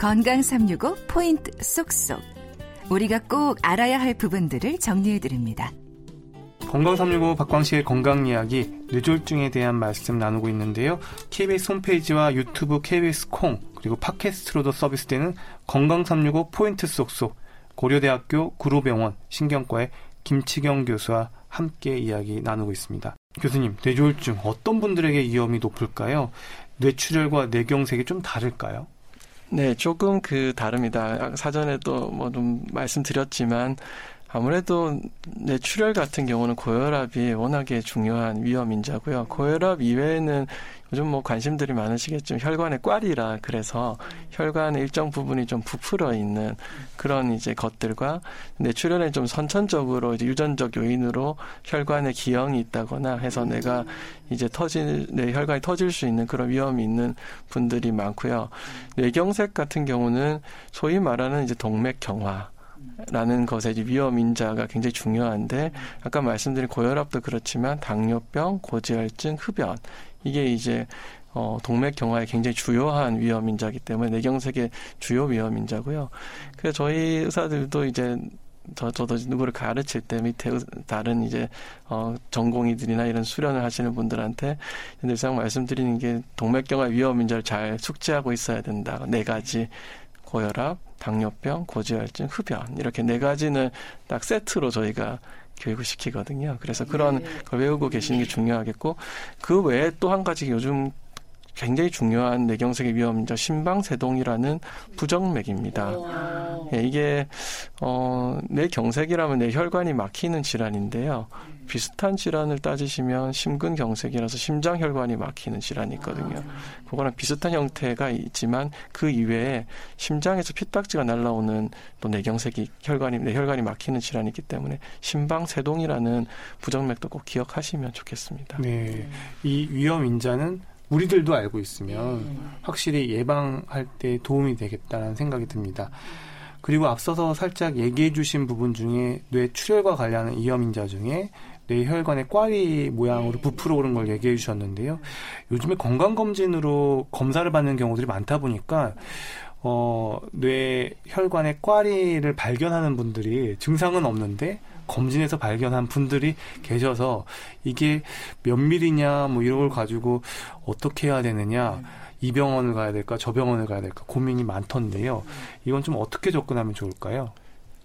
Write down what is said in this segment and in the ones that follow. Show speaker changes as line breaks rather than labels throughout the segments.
건강 365 포인트 쏙쏙. 우리가 꼭 알아야 할 부분들을 정리해 드립니다.
건강 365 박광식의 건강 이야기 뇌졸중에 대한 말씀 나누고 있는데요. KBS 홈페이지와 유튜브 KBS 콩 그리고 팟캐스트로도 서비스되는 건강 365 포인트 쏙쏙 고려대학교 구로병원 신경과의 김치경 교수와 함께 이야기 나누고 있습니다. 교수님, 뇌졸중 어떤 분들에게 위험이 높을까요? 뇌출혈과 뇌경색이 좀 다를까요?
네, 조금 그 다릅니다. 사전에도 뭐좀 말씀드렸지만 아무래도 뇌출혈 같은 경우는 고혈압이 워낙에 중요한 위험 인자고요. 고혈압 이외에는 요즘 뭐 관심들이 많으시겠지만 혈관의 꽈리라 그래서 혈관의 일정 부분이 좀 부풀어 있는 그런 이제 것들과 뇌출혈에 좀 선천적으로 이제 유전적 요인으로 혈관에 기형이 있다거나 해서 내가 이제 터질 내 혈관이 터질 수 있는 그런 위험이 있는 분들이 많고요. 뇌경색 같은 경우는 소위 말하는 이제 동맥 경화 라는 이제 위험 인자가 굉장히 중요한데 아까 말씀드린 고혈압도 그렇지만 당뇨병, 고지혈증, 흡연 이게 이제 어, 동맥 경화에 굉장히 주요한 위험 인자기 때문에 뇌경색의 주요 위험 인자고요. 그래서 저희 의사들도 이제 저, 저도 누구를 가르칠 때 밑에 다른 이제, 어, 전공의들이나 이런 수련을 하시는 분들한테 늘상 말씀드리는 게 동맥경화 위험 인자를 잘 숙지하고 있어야 된다. 네 가지. 고혈압, 당뇨병, 고지혈증, 흡연. 이렇게 네 가지는 딱 세트로 저희가 교육을 시키거든요. 그래서 그런 네. 걸 외우고 계시는 게 중요하겠고 그 외에 또 한 가지 요즘 굉장히 중요한 뇌경색의 위험자 심방세동이라는 부정맥입니다. 예, 이게 어, 뇌경색이라면 뇌혈관이 막히는 질환인데요. 비슷한 질환을 따지시면 심근경색이라서 심장혈관이 막히는 질환이 있거든요. 그거랑 비슷한 형태가 있지만 그 이외에 심장에서 핏박지가 날라오는 또 뇌경색이 혈관이 뇌혈관이 막히는 질환이 있기 때문에 심방세동이라는 부정맥도 꼭 기억하시면 좋겠습니다.
네, 이 위험 인자는 우리들도 알고 있으면 확실히 예방할 때 도움이 되겠다는 생각이 듭니다. 그리고 앞서서 살짝 얘기해 주신 부분 중에 뇌 출혈과 관련한 위험 인자 중에 뇌혈관의 꽈리 모양으로 네. 부풀어 오른 걸 얘기해 주셨는데요. 요즘에 건강검진으로 검사를 받는 경우들이 많다 보니까 어, 뇌혈관의 꽈리를 발견하는 분들이 증상은 없는데 검진에서 발견한 분들이 계셔서 이게 몇 밀이냐 뭐 이런 걸 가지고 어떻게 해야 되느냐 이 병원을 가야 될까 저 병원을 가야 될까 고민이 많던데요. 이건 좀 어떻게 접근하면 좋을까요?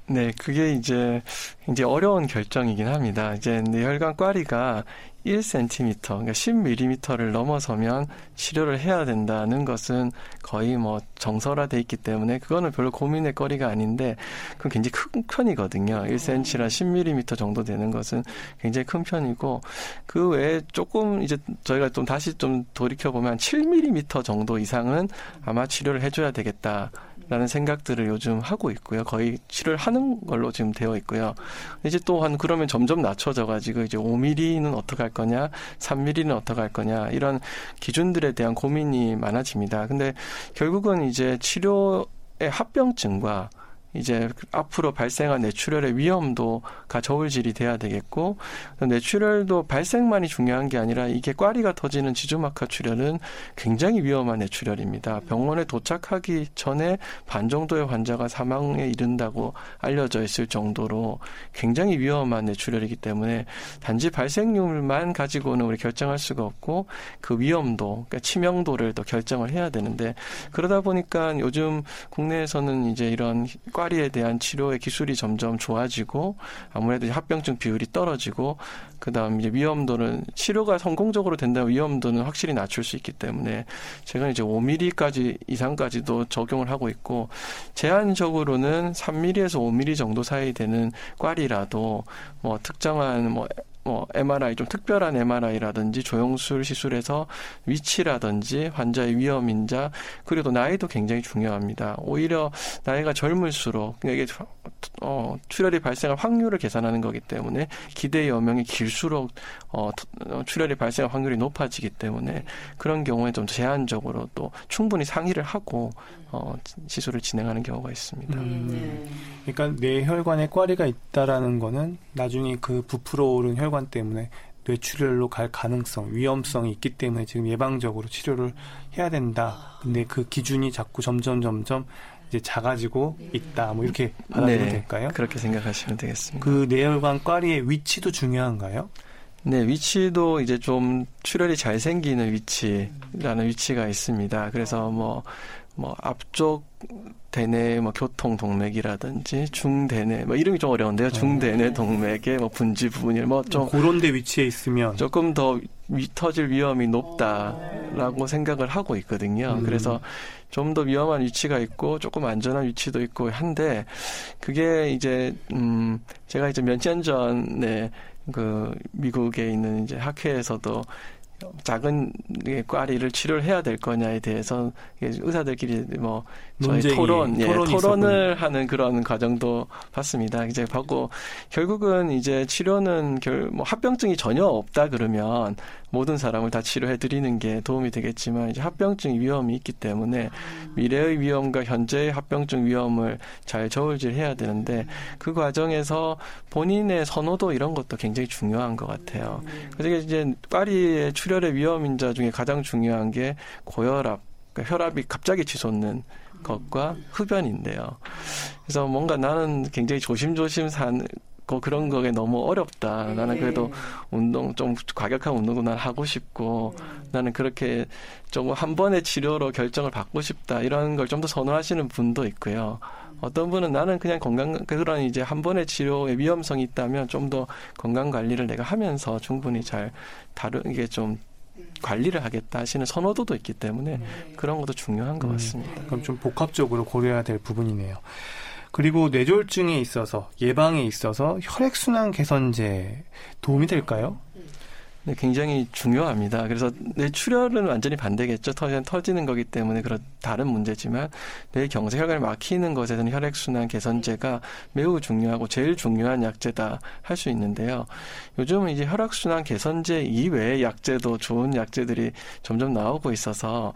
네, 그게 이제 이제 어려운 결정이긴 합니다. 이제 뇌혈관 꽈리가 1cm, 그러니까 10mm를 넘어서면 치료를 해야 된다는 것은 거의 뭐 정설화돼 있기 때문에 그거는 별로 고민의 거리가 아닌데 그건 굉장히 큰 편이거든요. 1cm라 10mm 정도 되는 것은 굉장히 큰 편이고 그 외에 조금 이제 저희가 좀 다시 좀 돌이켜 보면 7mm 정도 이상은 아마 치료를 해줘야 되겠다. 라는 생각들을 요즘 하고 있고요. 거의 치료를 하는 걸로 지금 되어 있고요. 이제 또한 그러면 점점 낮춰져 가지고 이제 5mm는 어떻게 할 거냐, 3mm는 어떻게 할 거냐 이런 기준들에 대한 고민이 많아집니다. 근데 결국은 이제 치료의 합병증과 이제 앞으로 발생한 뇌출혈의 위험도가 저울질이 돼야 되겠고 뇌출혈도 발생만이 중요한 게 아니라 이게 꽈리가 터지는 지주막하 출혈은 굉장히 위험한 뇌출혈입니다. 병원에 도착하기 전에 반 정도의 환자가 사망에 이른다고 알려져 있을 정도로 굉장히 위험한 뇌출혈이기 때문에 단지 발생률만 가지고는 우리 결정할 수가 없고 그 위험도 그러니까 치명도를 더 결정을 해야 되는데 그러다 보니까 요즘 국내에서는 이제 이런 꽈 꽈리에 대한 치료의 기술이 점점 좋아지고 아무래도 합병증 비율이 떨어지고 그다음 이제 위험도는 치료가 성공적으로 된다면 위험도는 확실히 낮출 수 있기 때문에 제가 이제 5mm까지 이상까지도 적용을 하고 있고 제한적으로는 3mm에서 5mm 정도 사이 되는 꽈리라도 뭐 특정한 뭐 뭐 MRI 좀 특별한 MRI라든지 조영술 시술에서 위치라든지 환자의 위험 인자 그리고 나이도 굉장히 중요합니다. 오히려 나이가 젊을수록 이게 어, 출혈이 발생할 확률을 계산하는 거기 때문에 기대 여명이 길수록 어, 어, 출혈이 발생할 확률이 높아지기 때문에 그런 경우에 좀 제한적으로 또 충분히 상의를 하고 어, 시술을 진행하는 경우가 있습니다. 음,
네. 그러니까 뇌혈관에 꽈리가 있다라는 거는 나중에 그 부풀어 오른 혈관 때문에 뇌출혈로 갈 가능성, 위험성이 있기 때문에 지금 예방적으로 치료를 해야 된다. 근데 그 기준이 자꾸 점점 점점 이제 작아지고 있다. 뭐 이렇게 받아들이면
네,
될까요?
그렇게 생각하시면 되겠습니다.
그 뇌혈관 꽈리의 위치도 중요한가요?
네, 위치도 이제 좀 출혈이 잘 생기는 위치라는 위치가 있습니다. 그래서 뭐, 뭐, 앞쪽 대뇌 뭐 교통 동맥이라든지 중대뇌 뭐 이름이 좀 어려운데요. 중대뇌 동맥의 뭐 분지 부분이 뭐좀
그런 데 위치해 있으면
조금 더 위, 터질 위험이 높다라고 생각을 하고 있거든요.
음.
그래서 좀 더 위험한 위치가 있고 조금 안전한 위치도 있고 한데 그게 이제 음 제가 이제 몇년 전에 그 미국에 있는 이제 학회에서도 작은 꽈리를 치료를 해야 될 거냐에 대해서 의사들끼리 뭐 저희
논쟁이,
토론, 예, 토론을
있었군요.
하는 그런 과정도 봤습니다. 이제 하고 결국은 이제 치료는 결, 뭐 합병증이 전혀 없다 그러면 모든 사람을 다 치료해 드리는 게 도움이 되겠지만 이제 합병증 위험이 있기 때문에 미래의 위험과 현재의 합병증 위험을 잘 저울질해야 되는데 그 과정에서 본인의 선호도 이런 것도 굉장히 중요한 것 같아요. 그래서 이제 파리의 출혈의 위험 인자 중에 가장 중요한 게 고혈압, 그러니까 혈압이 갑자기 치솟는 것과 흡연인데요. 그래서 뭔가 나는 굉장히 조심조심 사는 거 그런 거에 너무 어렵다. 나는 그래도 운동 좀 과격한 운동도 난 하고 싶고 나는 그렇게 조금 한 번의 치료로 결정을 받고 싶다. 이런 걸 좀 더 선호하시는 분도 있고요. 어떤 분은 나는 그냥 건강 그런 이제 한 번의 치료에 위험성이 있다면 좀 더 건강 관리를 내가 하면서 충분히 잘 다루게 좀 관리를 하겠다 하시는 선호도도 있기 때문에 그런 것도 중요한 것
음.
같습니다.
그럼 좀 복합적으로 고려해야 될 부분이네요. 그리고 뇌졸중에 있어서 예방에 있어서 혈액순환 개선제 도움이 될까요?
네, 굉장히 중요합니다. 그래서 뇌 출혈은 완전히 반대겠죠. 터지는 터지는 거기 때문에 그런 다른 문제지만 뇌 경색 혈관을 막히는 것에서는 혈액순환 개선제가 매우 중요하고 제일 중요한 약제다 할 수 있는데요. 요즘은 이제 혈액순환 개선제 이외의 약제도 좋은 약제들이 점점 나오고 있어서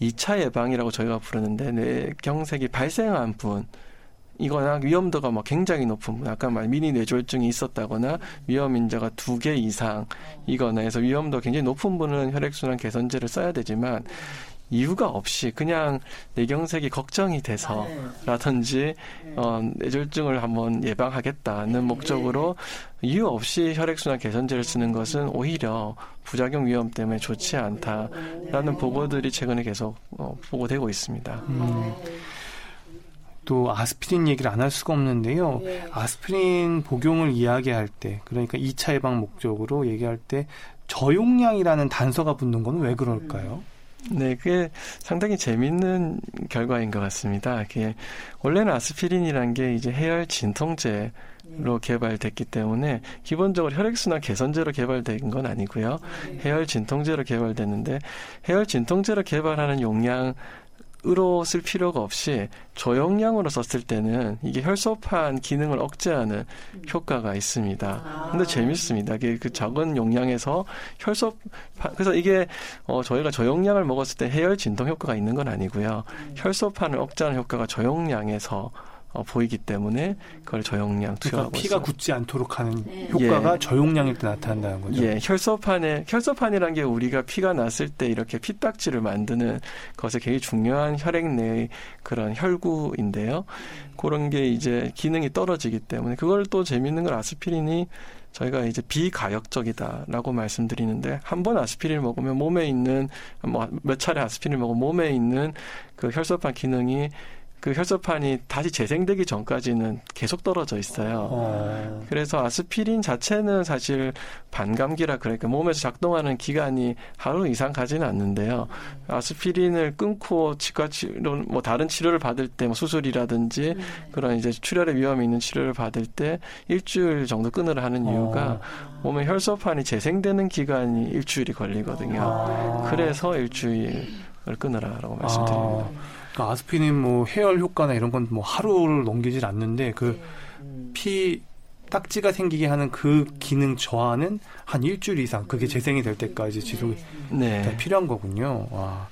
2차 예방이라고 저희가 부르는데 뇌 경색이 발생한 분 이거나 위험도가 막 굉장히 높은 분, 아까 말 미니 뇌졸중이 있었다거나 위험 인자가 두 개 이상 이거나 해서 위험도 굉장히 높은 분은 혈액순환 개선제를 써야 되지만 이유가 없이 그냥 뇌경색이 걱정이 돼서라든지 어, 뇌졸중을 한번 예방하겠다는 목적으로 이유 없이 혈액순환 개선제를 쓰는 것은 오히려 부작용 위험 때문에 좋지 않다라는 보고들이 최근에 계속 어, 보고되고 있습니다.
음, 또 아스피린 얘기를 안 할 수가 없는데요. 아스피린 복용을 이야기할 때, 그러니까 2차 예방 목적으로 얘기할 때 저용량이라는 단서가 붙는 건 왜 그럴까요?
네, 그게 상당히 재밌는 결과인 것 같습니다. 그게 원래는 아스피린이란 게 이제 해열 진통제 로 개발됐기 때문에 기본적으로 혈액순환 개선제로 개발된 건 아니고요. 해열 진통제로 개발됐는데 해열 진통제로 개발하는 용량 으로 쓸 필요가 없이 저용량으로 썼을 때는 이게 혈소판 기능을 억제하는 효과가 있습니다. 근데 재밌습니다. 이게 그 작은 용량에서 혈소 그래서 이게 어 저희가 저용량을 먹었을 때 해열 진통 효과가 있는 건 아니고요. 혈소판을 억제하는 효과가 저용량에서 어, 보이기 때문에 그걸 저용량
그러니까
투여하고
피가
있어요.
굳지 않도록 하는 효과가
예.
저용량일 때 나타난다는 거죠.
예, 혈소판에 혈소판이란 게 우리가 피가 났을 때 이렇게 피딱지를 만드는 것에 굉장히 중요한 혈액 내의 그런 혈구인데요. 그런 게 이제 기능이 떨어지기 때문에 그걸 또 재밌는 건 아스피린이 저희가 이제 비가역적이다라고 말씀드리는데 한 번 아스피린을 먹으면 몸에 있는 뭐 몇 차례 아스피린을 먹으면 몸에 있는 그 혈소판 기능이 그 혈소판이 다시 재생되기 전까지는 계속 떨어져 있어요.
어,
그래서 아스피린 자체는 사실 반감기라 그러니까 몸에서 작동하는 기간이 하루 이상 가지는 않는데요. 아스피린을 끊고 치과 치료, 뭐 다른 치료를 받을 때 뭐 수술이라든지 그런 이제 출혈의 위험이 있는 치료를 받을 때 일주일 정도 끊으라 하는 이유가 몸에 혈소판이 재생되는 기간이 일주일이 걸리거든요.
아.
그래서 일주일을 끊으라라고 말씀드립니다.
아, 그러니까 아스피린 뭐 해열 효과나 이런 건 뭐 하루를 넘기질 않는데 그피 딱지가 생기게 하는 그 기능 저하는 한 일주일 이상 그게 재생이 될 때까지 지속이 다
네.
필요한 거군요. 와.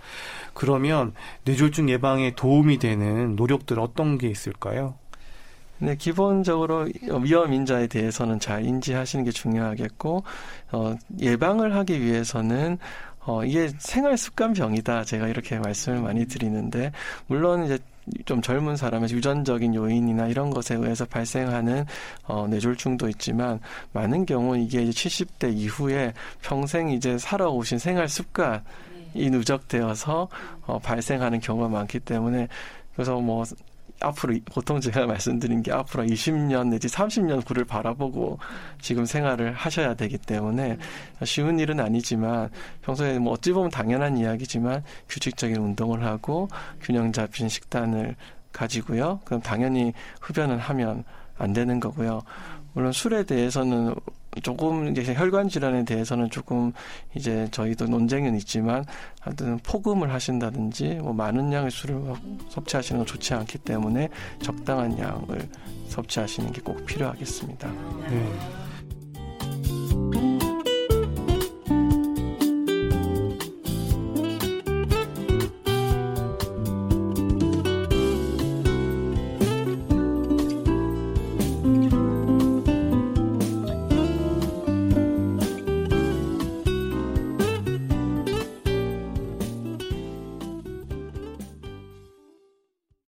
그러면 뇌졸중 예방에 도움이 되는 노력들 어떤 게 있을까요?
근데 기본적으로 위험 인자에 대해서는 잘 인지하시는 게 중요하겠고 어, 예방을 하기 위해서는 어, 이게 생활 습관 병이다. 제가 이렇게 말씀을 많이 드리는데, 물론 이제 좀 젊은 사람의 유전적인 요인이나 이런 것에 의해서 발생하는 어, 뇌졸중도 있지만 많은 경우 이게 이제 70대 이후에 평생 이제 살아오신 생활 습관이 누적되어서 어, 발생하는 경우가 많기 때문에 그래서 뭐 앞으로 보통 제가 말씀드린 게 앞으로 20년 내지 30년 구를 바라보고 지금 생활을 하셔야 되기 때문에 쉬운 일은 아니지만 평소에 뭐 어찌 보면 당연한 이야기지만 규칙적인 운동을 하고 균형 잡힌 식단을 가지고요. 그럼 당연히 흡연을 하면 안 되는 거고요. 물론 술에 대해서는 조금 이제 혈관 질환에 대해서는 조금 이제 저희도 논쟁은 있지만 하여튼 폭음을 하신다든지 뭐 많은 양의 술을 섭취하시는 건 좋지 않기 때문에 적당한 양을 섭취하시는 게 꼭 필요하겠습니다.
네.